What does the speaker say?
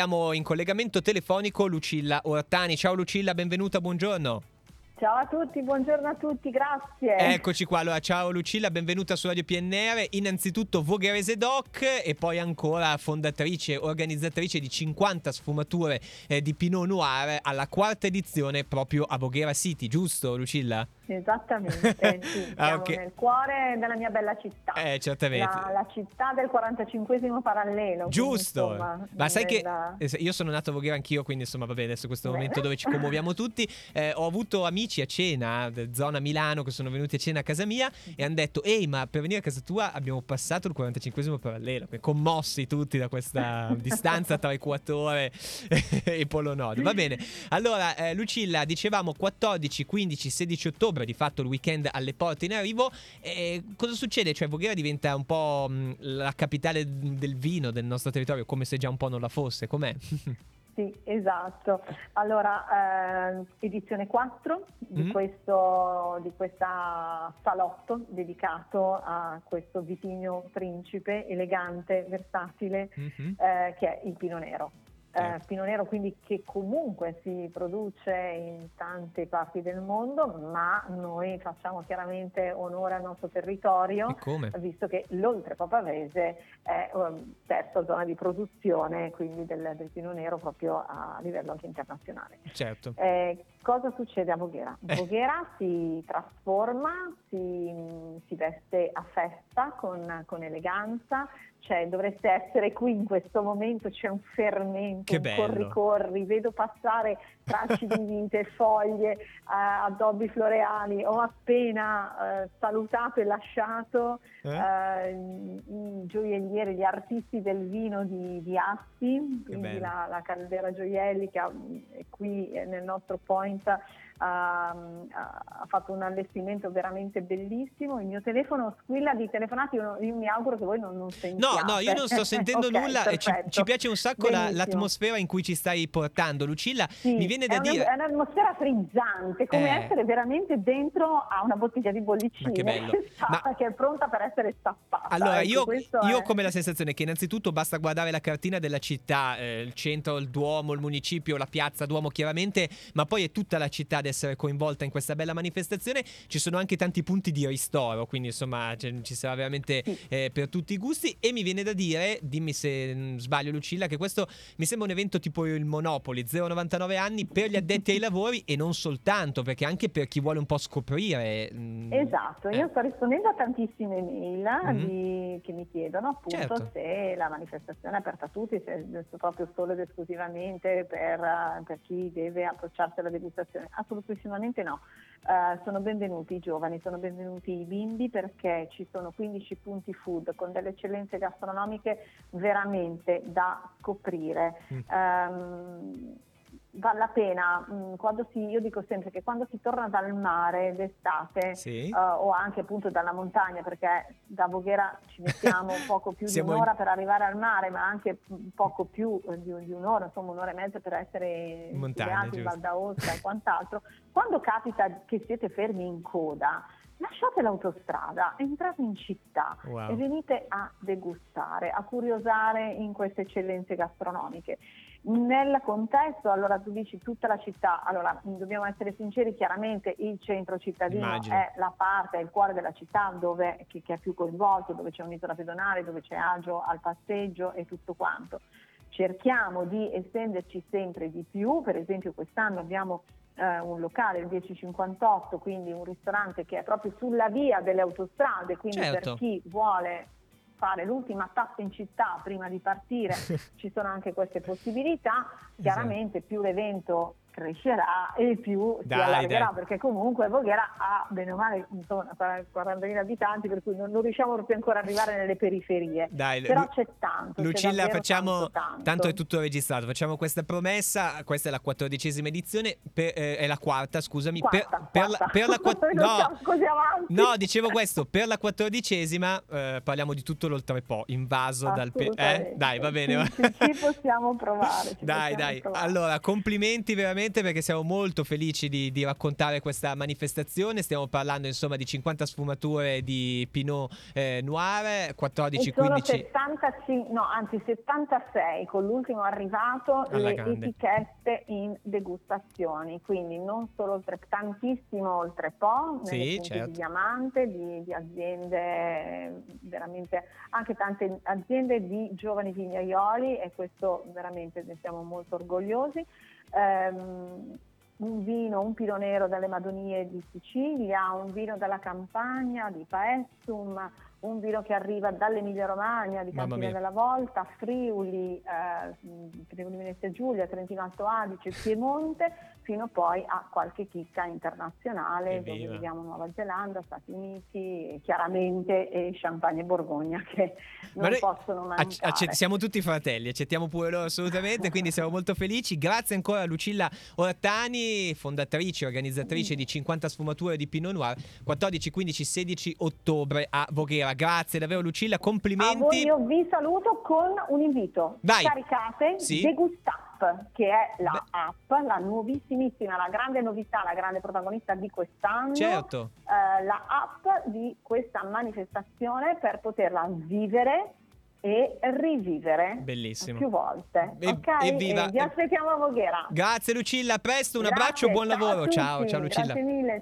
Abbiamo in collegamento telefonico Lucilla Ortani. Ciao Lucilla, benvenuta, buongiorno. Ciao a tutti, buongiorno a tutti, grazie. Eccoci qua, allora ciao Lucilla, benvenuta su Radio PNR. Innanzitutto Vogherese Doc e poi ancora fondatrice, organizzatrice di 50 sfumature eh, di Pinot Noir alla quarta edizione proprio a Voghera City, giusto Lucilla? Esattamente, sì, Ah, siamo ok. nel cuore della mia bella città. Eh, certamente. La, la città del 45 parallelo. quindi, Giusto, insomma, ma sai che nella- eh, io sono nato a Voghera anch'io, quindi insomma va bene, adesso questo Bene. momento dove ci commuoviamo tutti. Eh, ho avuto amici a cena, de- zona Milano, che sono venuti a cena a casa mia e hanno detto, ehi ma per venire a casa tua abbiamo passato il 45 parallelo, Quindi commossi tutti da questa distanza tra Equatore e Polo Nord. Va bene, allora eh, Lucilla, dicevamo 14, 15, 16 ottobre, di fatto il weekend alle porte in arrivo. E cosa succede? Cioè Voghera diventa un po' mh, la capitale del vino del nostro territorio, come se già un po' non la fosse, com'è? Sì, esatto. Allora, eh, edizione 4 di, Mm. questo, di questa salotto dedicato a questo vitigno principe, elegante, versatile, Mhm. eh, che è il Pino Nero. Eh, Certo. Pino Nero quindi che comunque si produce in tante parti del mondo, ma noi facciamo chiaramente onore al nostro territorio, visto che l'Oltre Papavese è um, terza zona di produzione quindi del, del Pino Nero proprio a livello anche internazionale. Certo. Eh, cosa succede a Voghera? Eh. Voghera si trasforma, si, si veste a festa con, con eleganza, cioè dovreste essere qui in questo momento, c'è un fermento, Che un bello. corri-corri, vedo passare tracci di vite, foglie, eh, addobbi floreali, ho appena eh, salutato e lasciato Eh? eh, i, gioiellieri, gli artisti del vino di, di Asti, quindi la, la Caldera Gioielli che ha- è qui nel nostro point ha, ha fatto un allestimento veramente bellissimo. Il mio telefono squilla di telefonati, io, io mi auguro che voi non, non No, sentiate. no, io non sto sentendo Ok, nulla ci, ci piace un sacco la- l'atmosfera in cui ci stai portando. Lucilla, Sì, mi viene è, da una- dire... è un'atmosfera frizzante, come Eh. essere veramente dentro a una bottiglia di bollicine Ma che bello. Ma- che è pronta per essere stappata. Allora, Ecco, io, io ho è- come la sensazione che innanzitutto basta guardare la cartina della città, eh, il centro, il Duomo, il municipio, la piazza Duomo chiaramente, ma poi è tutta la città essere coinvolta in questa bella manifestazione. Ci sono anche tanti punti di ristoro, quindi insomma ce- ci sarà veramente eh, per tutti i gusti. E mi viene da dire, dimmi se mm, sbaglio Lucilla, che questo mi sembra un evento tipo il Monopoli, 0,99 anni per gli addetti ai lavori e non soltanto, perché anche per chi vuole un po' scoprire. mm, Esatto, io eh. sto rispondendo a tantissime mail Mhm. di- che mi chiedono appunto Certo. se la manifestazione è aperta a tutti, se è proprio solo ed esclusivamente per, per chi deve approcciarsi alla degustazione. Assolutissimamente no. Eh, sono benvenuti i giovani, sono benvenuti i bimbi perché ci sono 15 punti food con delle eccellenze gastronomiche veramente da scoprire. Mm. Ehm, vale la pena, quando si, io dico sempre che quando si torna dal mare d'estate Sì. eh, o anche appunto dalla montagna, perché da Voghera ci mettiamo poco più di in- un'ora per arrivare al mare, ma anche poco più eh, di, di un'ora, insomma un'ora e mezza per essere In montagna, in. Val d'Aosta e quant'altro. Quando capita che siete fermi in coda, lasciate l'autostrada, entrate in città Wow. e venite a degustare, a curiosare in queste eccellenze gastronomiche. Nel contesto, allora tu dici tutta la città, allora dobbiamo essere sinceri, chiaramente il centro cittadino Immagino. è la parte, è il cuore della città dove, che, che è più coinvolto, dove c'è un'isola pedonale, dove c'è agio al passeggio e tutto quanto. Cerchiamo di estenderci sempre di più, per esempio quest'anno abbiamo eh, un locale, il 1058, quindi un ristorante che è proprio sulla via delle autostrade, quindi Certo. per chi vuole fare l'ultima tappa in città prima di partire ci sono anche queste possibilità. Chiaramente più l'evento crescerà e più si Dai, allargherà dai. perché comunque Voghera ha bene o male insomma 40.000 abitanti per cui non, non riusciamo proprio ancora ad arrivare nelle periferie Dai, però Lu- c'è tanto c'è Lucilla, davvero facciamo. tanto, tanto. è tutto registrato. Facciamo questa promessa. Questa è la quattordicesima edizione. per- eh, è la quarta, scusami. per- Quarta, per, la, quarta. per la quatt- no, no, dicevo questo. Per la quattordicesima eh, parliamo di tutto l'oltrepo invaso dal. pe- eh? Dai, va bene. Va. sì, ci possiamo provare ci Dai, possiamo dai. provare. Allora, complimenti veramente. Veramente perché siamo molto felici di, di raccontare questa manifestazione. Stiamo parlando insomma di 50 sfumature di Pinot eh, Noir, 14, e sono 15 75, no, anzi 76 con l'ultimo arrivato Alla le grande. etichette in degustazioni, quindi non solo oltre tantissimo oltre Po, Sì, certo. di diamante, di, di aziende veramente anche tante aziende di giovani vignaioli e questo veramente ne siamo molto orgogliosi. Ehm, un vino, un pino nero dalle Madonie di Sicilia, un vino dalla Campagna di Paestum, un vino che arriva dall'Emilia Romagna, di mia. della Volta, Friuli, eh, Friuli Venezia Giulia, Trentino Alto Adige, Piemonte, fino poi a qualche chicca internazionale dove Evviva. vediamo Nuova Zelanda, Stati Uniti, chiaramente e Champagne e Borgogna che non noi possono mancare. accett- siamo tutti fratelli, accettiamo pure loro assolutamente, quindi siamo molto felici. Grazie ancora a Lucilla Ortani, fondatrice e organizzatrice di 50 sfumature di Pinot Noir, 14, 15, 16 ottobre a Voghera. Grazie davvero Lucilla, complimenti. io vi saluto con un invito. Vai. Caricate Sì. Degustap, che è la Beh. app, la nuovissimissima, la grande novità, la grande protagonista di quest'anno. Certo. eh, la app di questa manifestazione per poterla vivere e rivivere Bellissimo. più volte. E- ok? evviva. E vi aspettiamo a Voghera. Grazie Lucilla, a presto, un Grazie, abbraccio, buon lavoro. Ciao, ciao Lucilla. Grazie mille.